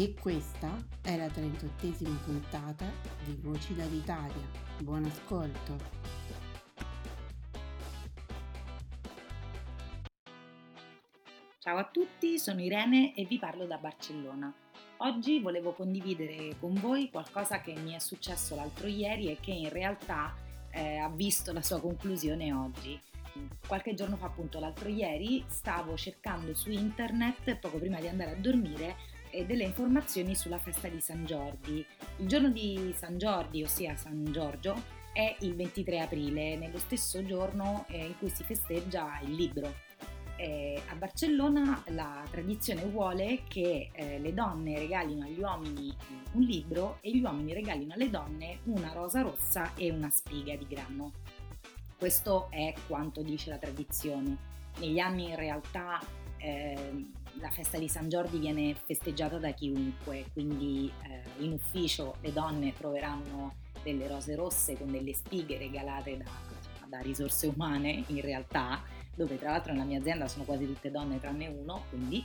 E questa è la 38esima puntata di Voci dall'Italia. Buon ascolto! Ciao a tutti, sono Irene e vi parlo da Barcellona. Oggi volevo condividere con voi qualcosa che mi è successo l'altro ieri e che in realtà eh, ha visto la sua conclusione oggi. Qualche giorno fa, appunto l'altro ieri, stavo cercando su internet, poco prima di andare a dormire, delle informazioni sulla festa di San Giorgi. Il giorno di San Giorgi, ossia San Giorgio, è il 23 aprile, nello stesso giorno eh, in cui si festeggia il libro. Eh, a Barcellona la tradizione vuole che eh, le donne regalino agli uomini un libro e gli uomini regalino alle donne una rosa rossa e una spiga di grano. Questo è quanto dice la tradizione. Negli anni in realtà eh, la festa di San Giorgi viene festeggiata da chiunque, quindi eh, in ufficio le donne troveranno delle rose rosse con delle spighe regalate da, da, risorse umane in realtà, dove tra l'altro nella mia azienda sono quasi tutte donne tranne uno, quindi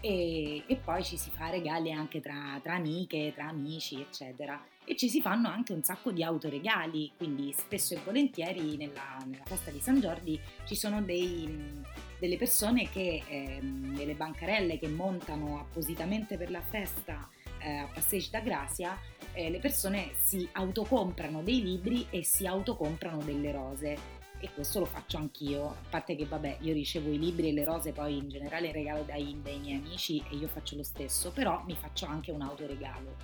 e, e poi ci si fa regali anche tra, tra, amiche, tra amici, eccetera. E ci si fanno anche un sacco di autoregali, quindi spesso e volentieri nella, nella festa di San Giorgi ci sono dei delle persone che, eh, delle bancarelle che montano appositamente per la festa eh, a Passage da Grazia, eh, le persone si autocomprano dei libri e si autocomprano delle rose. E questo lo faccio anch'io, a parte che vabbè io ricevo i libri e le rose poi in generale regalo dai, dai miei amici e io faccio lo stesso, però mi faccio anche un autoregalo,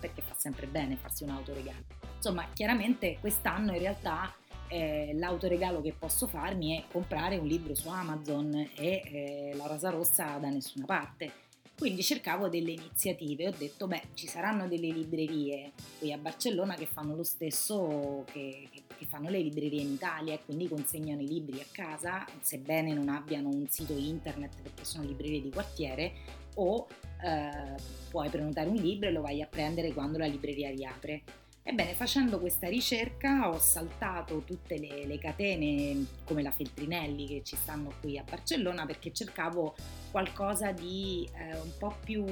perché fa sempre bene farsi un autoregalo. Insomma, chiaramente quest'anno in realtà eh, l'autoregalo che posso farmi è comprare un libro su Amazon e eh, la Rosa Rossa da nessuna parte. Quindi cercavo delle iniziative, ho detto beh ci saranno delle librerie qui a Barcellona che fanno lo stesso che, che fanno le librerie in Italia e quindi consegnano i libri a casa sebbene non abbiano un sito internet perché sono librerie di quartiere o eh, puoi prenotare un libro e lo vai a prendere quando la libreria riapre. Ebbene, facendo questa ricerca ho saltato tutte le, le, catene come la Feltrinelli che ci stanno qui a Barcellona perché cercavo qualcosa di eh, un po' più,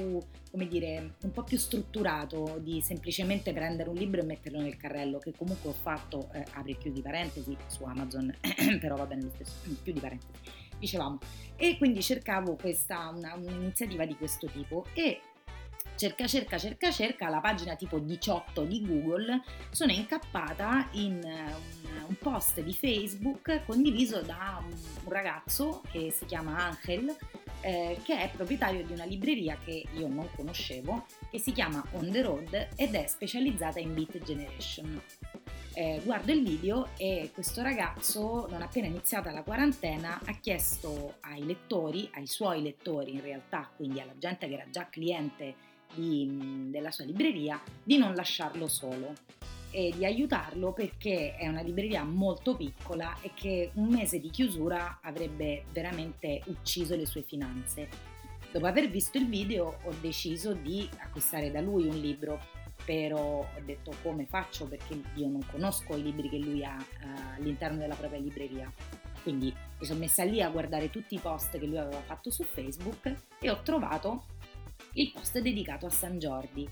dire, un po' più strutturato, di semplicemente prendere un libro e metterlo nel carrello, che comunque ho fatto, eh, apri e chiudi parentesi, su Amazon, però va bene lo stesso, chiudi parentesi, dicevamo. E quindi cercavo questa, una, un'iniziativa di questo tipo e cerca cerca cerca cerca la pagina tipo 18 di Google sono incappata in eh, un, un post di Facebook condiviso da un, un ragazzo che si chiama Angel eh, che è proprietario di una libreria che io non conoscevo che si chiama On the Road ed è specializzata in Beat Generation eh, guardo il video e questo ragazzo, non appena iniziata la quarantena, ha chiesto ai lettori, ai suoi lettori in realtà, quindi alla gente che era già cliente di, della sua libreria di non lasciarlo solo e di aiutarlo perché è una libreria molto piccola e che un mese di chiusura avrebbe veramente ucciso le sue finanze. Dopo aver visto il video ho deciso di acquistare da lui un libro, però ho detto come faccio perché io non conosco i libri che lui ha uh, all'interno della propria libreria. Quindi mi sono messa lì a guardare tutti i post che lui aveva fatto su Facebook e ho trovato il post dedicato a San Giorgi.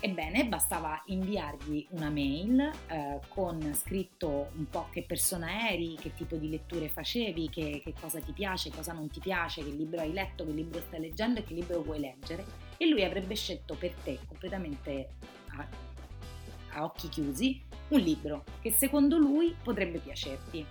Ebbene, bastava inviargli una mail eh, con scritto un po' che persona eri, che tipo di letture facevi, che, che, cosa ti piace, cosa non ti piace, che libro hai letto, che libro stai leggendo e che libro vuoi leggere e lui avrebbe scelto per te completamente a, occhi chiusi un libro che secondo lui potrebbe piacerti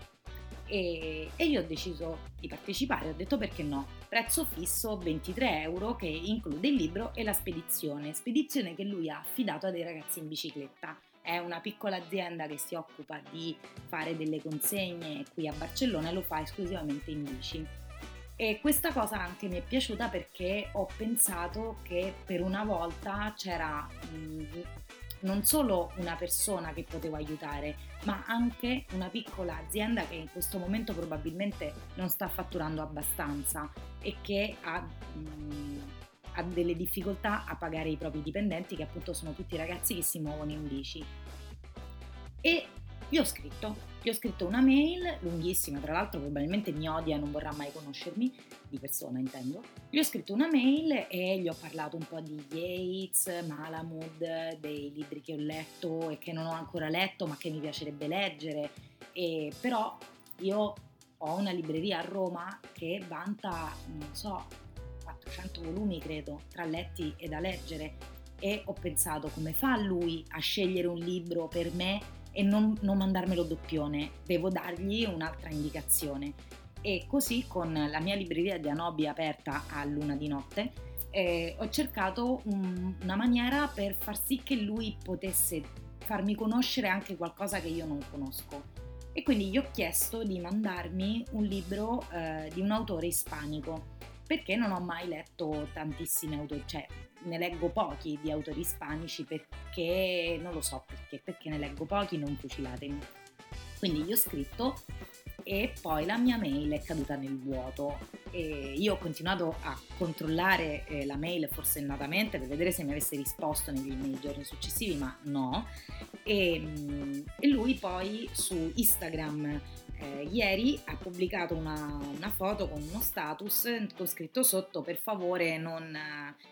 e, e, io ho deciso di partecipare, ho detto perché no, prezzo fisso 23 euro che include il libro e la spedizione, spedizione che lui ha affidato a dei ragazzi in bicicletta. È una piccola azienda che si occupa di fare delle consegne qui a Barcellona e lo fa esclusivamente in bici. E questa cosa anche mi è piaciuta perché ho pensato che per una volta c'era mh, non solo una persona che potevo aiutare, ma anche una piccola azienda che in questo momento probabilmente non sta fatturando abbastanza e che ha, mh, ha delle difficoltà a pagare i propri dipendenti, che appunto sono tutti ragazzi che si muovono in bici. E gli ho scritto, gli ho scritto una mail lunghissima, tra l'altro probabilmente mi odia e non vorrà mai conoscermi, di persona intendo. Gli ho scritto una mail e gli ho parlato un po' di Yates, Malamud, dei libri che ho letto e che non ho ancora letto ma che mi piacerebbe leggere. E però io ho una libreria a Roma che vanta, non so, 400 volumi credo, tra letti e da leggere e ho pensato come fa lui a scegliere un libro per me e non, non mandarmelo doppione, devo dargli un'altra indicazione. E così con la mia libreria di Anobi aperta a luna di notte eh, ho cercato un, una maniera per far sì che lui potesse farmi conoscere anche qualcosa che io non conosco. E quindi gli ho chiesto di mandarmi un libro eh, di un autore ispanico, perché non ho mai letto tantissimi autori, cioè ne leggo pochi di autori ispanici perché non lo so perché, perché ne leggo pochi, non fucilatemi. Quindi gli ho scritto e poi la mia mail è caduta nel vuoto e io ho continuato a controllare eh, la mail forsennatamente per vedere se mi avesse risposto nei, nei giorni successivi ma no e, mm, e lui poi su Instagram eh, ieri ha pubblicato una, una, foto con uno status con scritto sotto per favore non,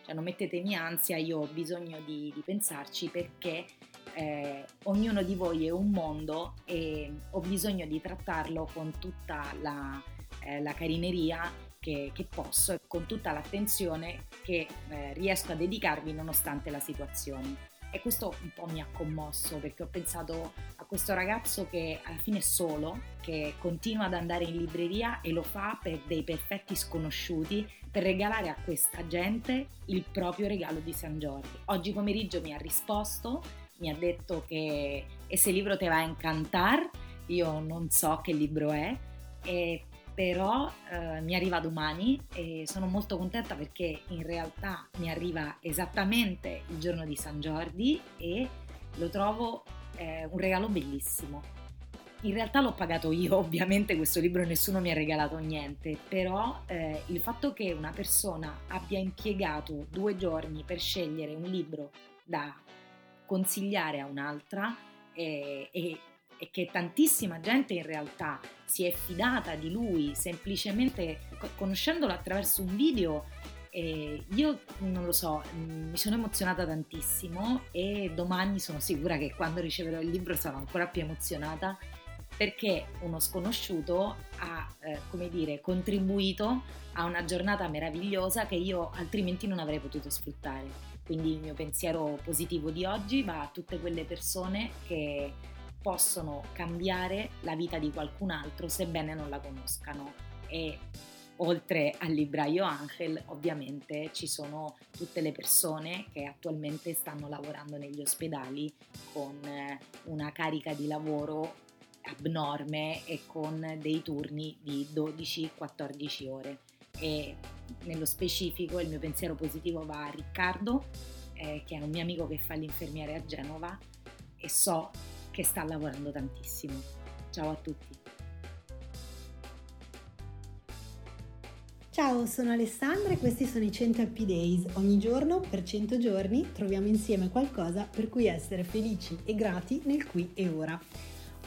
cioè non mettetemi ansia, io ho bisogno di, di pensarci perché eh, ognuno di voi è un mondo e ho bisogno di trattarlo con tutta la, eh, la carineria che, che, posso e con tutta l'attenzione che eh, riesco a dedicarvi nonostante la situazione. E questo un po' mi ha commosso perché ho pensato a questo ragazzo che alla fine è solo, che continua ad andare in libreria e lo fa per dei perfetti sconosciuti per regalare a questa gente il proprio regalo di San Giorgio. Oggi pomeriggio mi ha risposto, mi ha detto che ese libro te va a incantare, io non so che libro è, e però eh, mi arriva domani e sono molto contenta perché in realtà mi arriva esattamente il giorno di San Giorgi e lo trovo eh, un regalo bellissimo. In realtà l'ho pagato io, ovviamente questo libro nessuno mi ha regalato niente, però eh, il fatto che una persona abbia impiegato due giorni per scegliere un libro da consigliare a un'altra e, eh, e che tantissima gente in realtà si è fidata di lui semplicemente conoscendolo attraverso un video. Eh, io non lo so, mm, mi sono emozionata tantissimo e domani sono sicura che quando riceverò il libro sarò ancora più emozionata perché uno sconosciuto ha, eh, come dire, contribuito a una giornata meravigliosa che io altrimenti non avrei potuto sfruttare. Quindi il mio pensiero positivo di oggi va a tutte quelle persone che possono cambiare la vita di qualcun altro sebbene non la conoscano. E oltre al libraio Angel ovviamente ci sono tutte le persone che attualmente stanno lavorando negli ospedali con eh, una carica di lavoro abnorme e con dei turni di 12-14 ore. E nello specifico il mio pensiero positivo va a Riccardo eh, che è un mio amico che fa l'infermiere a Genova e so che sta lavorando tantissimo. Ciao a tutti. Ciao, sono Alessandra e questi sono i 100 Happy Days. Ogni giorno, per 100 giorni, troviamo insieme qualcosa per cui essere felici e grati nel qui e ora.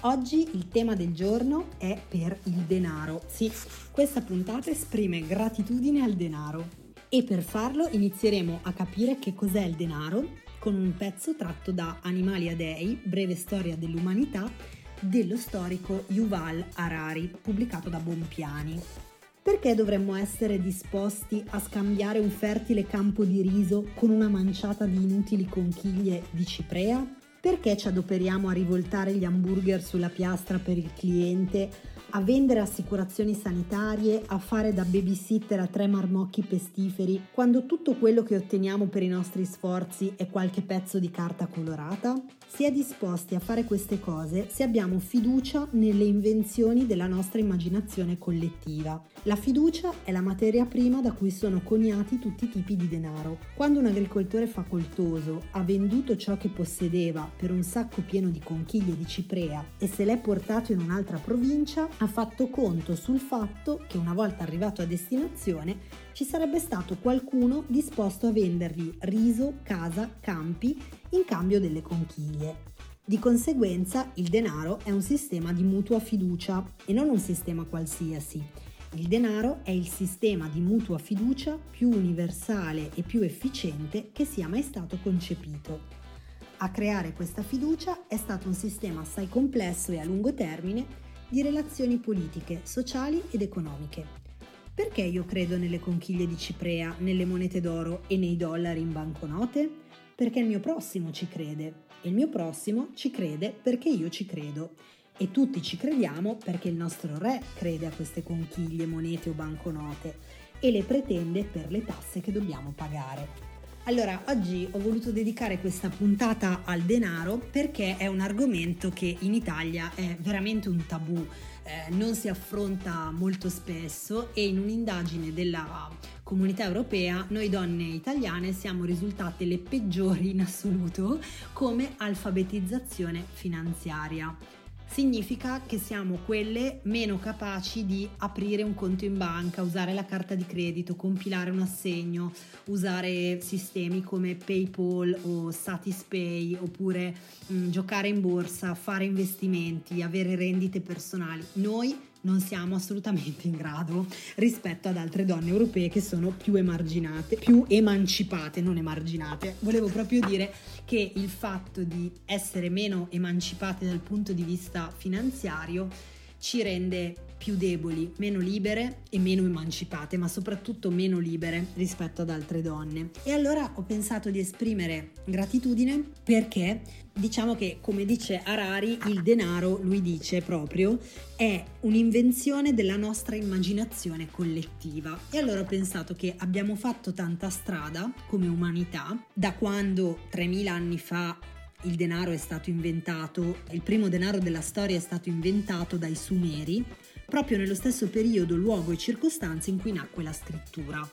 Oggi il tema del giorno è per il denaro. Sì, questa puntata esprime gratitudine al denaro. E per farlo inizieremo a capire che cos'è il denaro, con un pezzo tratto da Animali a Dei, breve storia dell'umanità, dello storico Yuval Harari, pubblicato da Bompiani. Perché dovremmo essere disposti a scambiare un fertile campo di riso con una manciata di inutili conchiglie di ciprea? Perché ci adoperiamo a rivoltare gli hamburger sulla piastra per il cliente a vendere assicurazioni sanitarie, a fare da babysitter a tre marmocchi pestiferi, quando tutto quello che otteniamo per i nostri sforzi è qualche pezzo di carta colorata? Si è disposti a fare queste cose se abbiamo fiducia nelle invenzioni della nostra immaginazione collettiva. La fiducia è la materia prima da cui sono coniati tutti i tipi di denaro. Quando un agricoltore facoltoso ha venduto ciò che possedeva per un sacco pieno di conchiglie di ciprea e se l'è portato in un'altra provincia, ha fatto conto sul fatto che una volta arrivato a destinazione ci sarebbe stato qualcuno disposto a vendergli riso, casa, campi in cambio delle conchiglie. Di conseguenza il denaro è un sistema di mutua fiducia e non un sistema qualsiasi. Il denaro è il sistema di mutua fiducia più universale e più efficiente che sia mai stato concepito. A creare questa fiducia è stato un sistema assai complesso e a lungo termine di relazioni politiche, sociali ed economiche. Perché io credo nelle conchiglie di ciprea, nelle monete d'oro e nei dollari in banconote? Perché il mio prossimo ci crede e il mio prossimo ci crede perché io ci credo. E tutti ci crediamo perché il nostro re crede a queste conchiglie, monete o banconote e le pretende per le tasse che dobbiamo pagare. Allora, oggi ho voluto dedicare questa puntata al denaro perché è un argomento che in Italia è veramente un tabù, eh, non si affronta molto spesso e in un'indagine della comunità europea noi donne italiane siamo risultate le peggiori in assoluto come alfabetizzazione finanziaria significa che siamo quelle meno capaci di aprire un conto in banca, usare la carta di credito, compilare un assegno, usare sistemi come PayPal o Satispay oppure mh, mm, giocare in borsa, fare investimenti, avere rendite personali. Noi non siamo assolutamente in grado rispetto ad altre donne europee che sono più emarginate, più emancipate, non emarginate. Volevo proprio dire che il fatto di essere meno emancipate dal punto di vista finanziario ci rende più deboli, meno libere e meno emancipate, ma soprattutto meno libere rispetto ad altre donne. E allora ho pensato di esprimere gratitudine perché diciamo che, come dice Harari, il denaro, lui dice proprio, è un'invenzione della nostra immaginazione collettiva. E allora ho pensato che abbiamo fatto tanta strada come umanità da quando 3000 anni fa il denaro è stato inventato, il primo denaro della storia è stato inventato dai Sumeri, proprio nello stesso periodo, luogo e circostanze in cui nacque la scrittura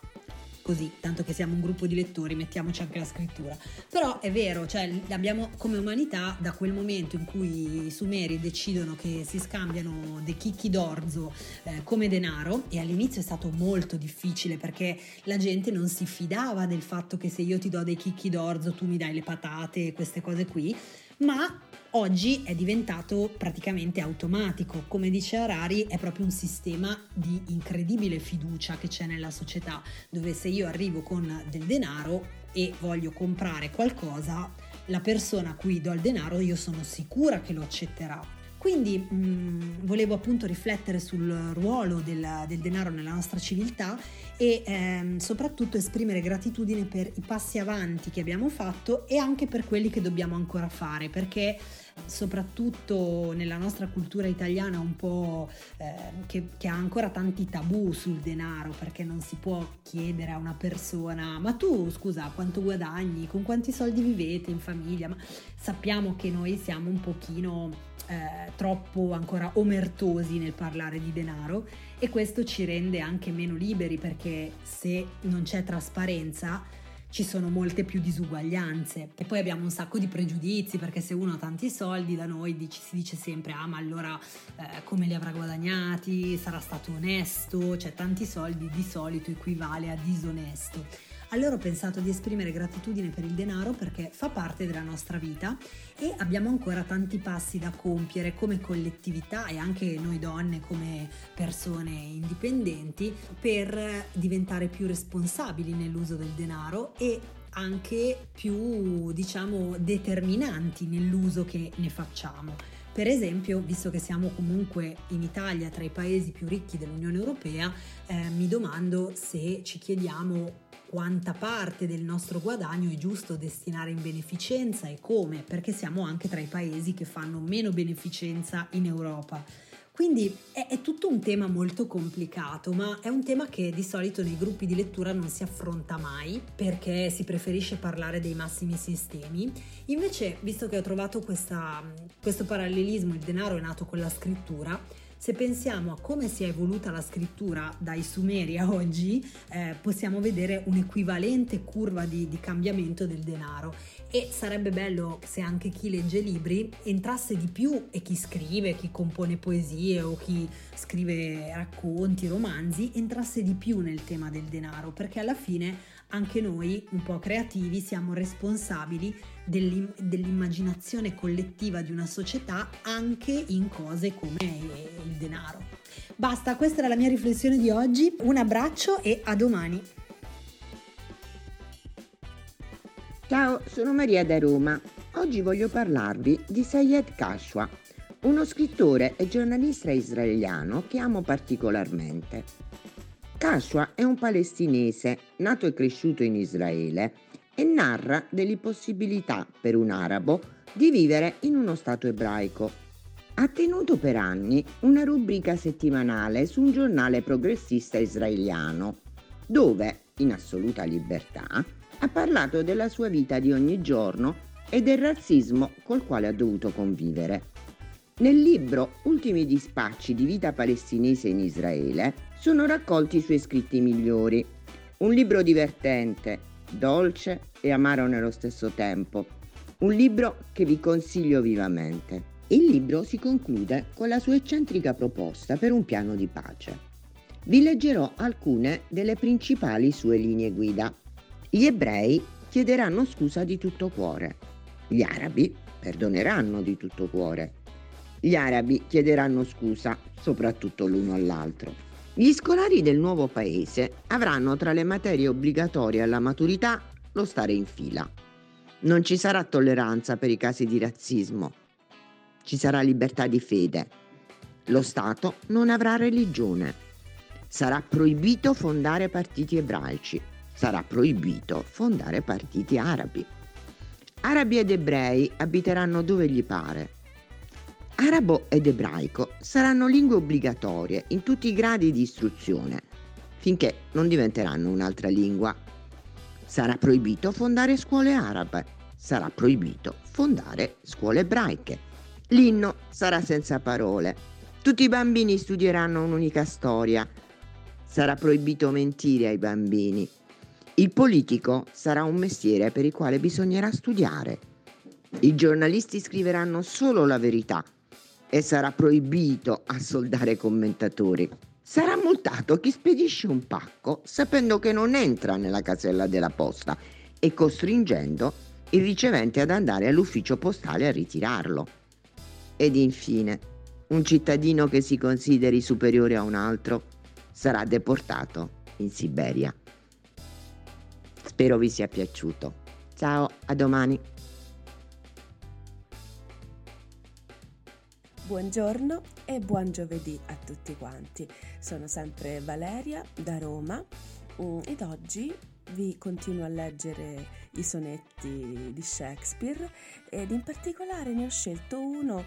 così, tanto che siamo un gruppo di lettori, mettiamoci anche la scrittura. Però è vero, cioè abbiamo come umanità da quel momento in cui i sumeri decidono che si scambiano dei chicchi d'orzo eh, come denaro e all'inizio è stato molto difficile perché la gente non si fidava del fatto che se io ti do dei chicchi d'orzo tu mi dai le patate e queste cose qui, ma oggi è diventato praticamente automatico. Come dice Harari, è proprio un sistema di incredibile fiducia che c'è nella società, dove se io arrivo con del denaro e voglio comprare qualcosa, la persona a cui do il denaro io sono sicura che lo accetterà. Quindi mh, mm, volevo appunto riflettere sul ruolo del, del denaro nella nostra civiltà e ehm, soprattutto esprimere gratitudine per i passi avanti che abbiamo fatto e anche per quelli che dobbiamo ancora fare, perché soprattutto nella nostra cultura italiana un po' eh, che, che, ha ancora tanti tabù sul denaro perché non si può chiedere a una persona ma tu scusa quanto guadagni, con quanti soldi vivete in famiglia, ma sappiamo che noi siamo un pochino eh, troppo ancora omertosi nel parlare di denaro e questo ci rende anche meno liberi perché se non c'è trasparenza ci sono molte più disuguaglianze. E poi abbiamo un sacco di pregiudizi perché se uno ha tanti soldi da noi dici, si dice sempre ah ma allora eh, come li avrà guadagnati? Sarà stato onesto? Cioè tanti soldi di solito equivale a disonesto allora ho pensato di esprimere gratitudine per il denaro perché fa parte della nostra vita e abbiamo ancora tanti passi da compiere come collettività e anche noi donne come persone indipendenti per diventare più responsabili nell'uso del denaro e anche più, diciamo, determinanti nell'uso che ne facciamo. Per esempio, visto che siamo comunque in Italia tra i paesi più ricchi dell'Unione Europea, eh, mi domando se ci chiediamo quanta parte del nostro guadagno è giusto destinare in beneficenza e come, perché siamo anche tra i paesi che fanno meno beneficenza in Europa. Quindi è, è, tutto un tema molto complicato, ma è un tema che di solito nei gruppi di lettura non si affronta mai perché si preferisce parlare dei massimi sistemi. Invece, visto che ho trovato questa, questo parallelismo, il denaro è nato con la scrittura, se pensiamo a come si è evoluta la scrittura dai Sumeri a oggi, eh, possiamo vedere un'equivalente curva di, di cambiamento del denaro. E sarebbe bello se anche chi legge libri entrasse di più e chi scrive, chi compone poesie o chi scrive racconti, romanzi, entrasse di più nel tema del denaro, perché alla fine anche noi, un po' creativi, siamo responsabili dell'im- dell'immaginazione collettiva di una società anche in cose come il denaro. Basta, questa era la mia riflessione di oggi. Un abbraccio e a domani. Ciao, sono Maria da Roma. Oggi voglio parlarvi di Sayed Kashwa, uno scrittore e giornalista israeliano che amo particolarmente. Kashwa è un palestinese nato e cresciuto in Israele e narra dell'impossibilità per un arabo di vivere in uno Stato ebraico. Ha tenuto per anni una rubrica settimanale su un giornale progressista israeliano, dove, in assoluta libertà, ha parlato della sua vita di ogni giorno e del razzismo col quale ha dovuto convivere. Nel libro Ultimi dispacci di vita palestinese in Israele sono raccolti i suoi scritti migliori. Un libro divertente, dolce e amaro nello stesso tempo. Un libro che vi consiglio vivamente. Il libro si conclude con la sua eccentrica proposta per un piano di pace. Vi leggerò alcune delle principali sue linee guida. Gli ebrei chiederanno scusa di tutto cuore. Gli arabi perdoneranno di tutto cuore. Gli arabi chiederanno scusa soprattutto l'uno all'altro. Gli scolari del nuovo paese avranno tra le materie obbligatorie alla maturità lo stare in fila. Non ci sarà tolleranza per i casi di razzismo. Ci sarà libertà di fede. Lo Stato non avrà religione. Sarà proibito fondare partiti ebraici sarà proibito fondare partiti arabi. Arabi ed ebrei abiteranno dove gli pare. Arabo ed ebraico saranno lingue obbligatorie in tutti i gradi di istruzione, finché non diventeranno un'altra lingua. Sarà proibito fondare scuole arabe, sarà proibito fondare scuole ebraiche. L'inno sarà senza parole. Tutti i bambini studieranno un'unica storia. Sarà proibito mentire ai bambini. Il politico sarà un mestiere per il quale bisognerà studiare. I giornalisti scriveranno solo la verità e sarà proibito assoldare commentatori. Sarà multato chi spedisce un pacco sapendo che non entra nella casella della posta e costringendo il ricevente ad andare all'ufficio postale a ritirarlo. Ed infine, un cittadino che si consideri superiore a un altro sarà deportato in Siberia. Spero vi sia piaciuto. Ciao, a domani. Buongiorno e buon giovedì a tutti quanti. Sono sempre Valeria da Roma mm, ed oggi vi continuo a leggere i sonetti di Shakespeare ed in particolare ne ho scelto uno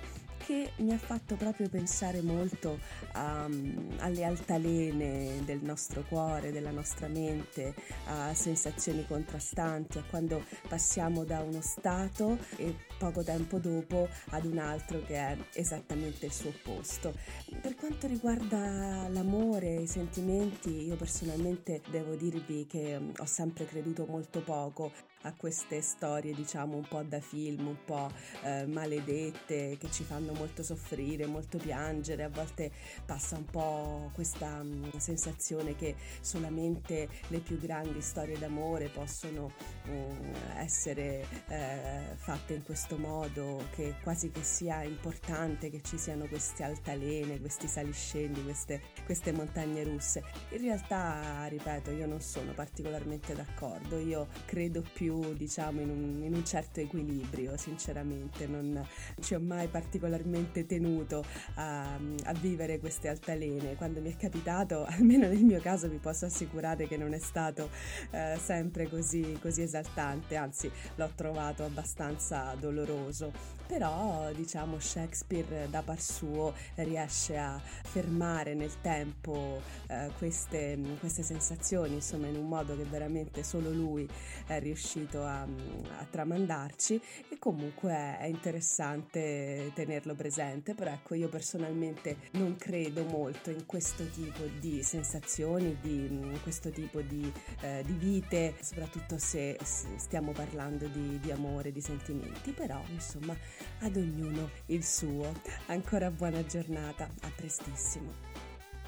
che mi ha fatto proprio pensare molto um, alle altalene del nostro cuore, della nostra mente, a sensazioni contrastanti, a quando passiamo da uno stato e poco tempo dopo ad un altro che è esattamente il suo opposto. Per quanto riguarda l'amore, i sentimenti, io personalmente devo dirvi che ho sempre creduto molto poco a queste storie diciamo un po' da film, un po' eh, maledette che ci fanno molto soffrire, molto piangere, a volte passa un po' questa mh, mm, sensazione che solamente le più grandi storie d'amore possono mh, mm, essere eh, fatte in questo modo, che quasi che sia importante che ci siano queste altalene, questi saliscendi, queste, queste montagne russe. In realtà, ripeto, io non sono particolarmente d'accordo, io credo più più diciamo in un, in un certo equilibrio sinceramente. Non ci ho mai particolarmente tenuto a, a, vivere queste altalene. Quando mi è capitato almeno nel mio caso vi posso assicurare che non è stato eh, sempre così, così esaltante. Anzi l'ho trovato abbastanza doloroso però diciamo Shakespeare da par suo riesce a fermare nel tempo eh, queste, queste, sensazioni insomma in un modo che veramente solo lui è riuscito a, a tramandarci. E comunque è interessante tenerlo presente però ecco io personalmente non credo molto in questo tipo di sensazioni di in questo tipo di, eh, di vite soprattutto se stiamo parlando di, di amore di sentimenti. Però insomma ad ognuno il suo. Ancora buona giornata, a prestissimo.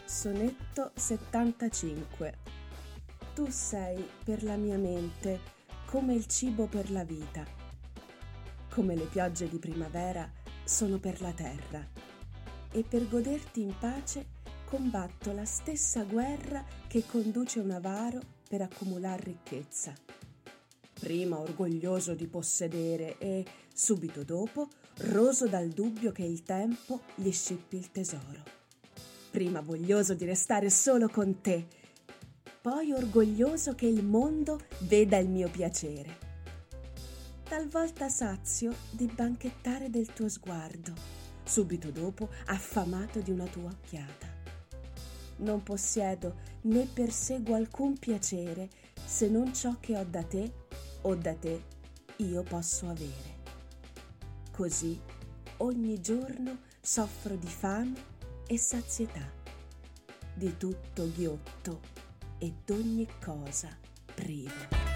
Sonetto 75 Tu sei per la mia mente come il cibo per la vita, come le piogge di primavera sono per la terra, e per goderti in pace combatto la stessa guerra che conduce un avaro per accumulare ricchezza. Prima orgoglioso di possedere e, subito dopo, roso dal dubbio che il tempo gli scippi il tesoro. Prima voglioso di restare solo con te, poi orgoglioso che il mondo veda il mio piacere. Talvolta sazio di banchettare del tuo sguardo, subito dopo affamato di una tua occhiata. Non possiedo né perseguo alcun piacere se non ciò che ho da te o da te io posso avere. Così ogni giorno soffro di fame e sazietà, di tutto ghiotto e d'ogni cosa privo.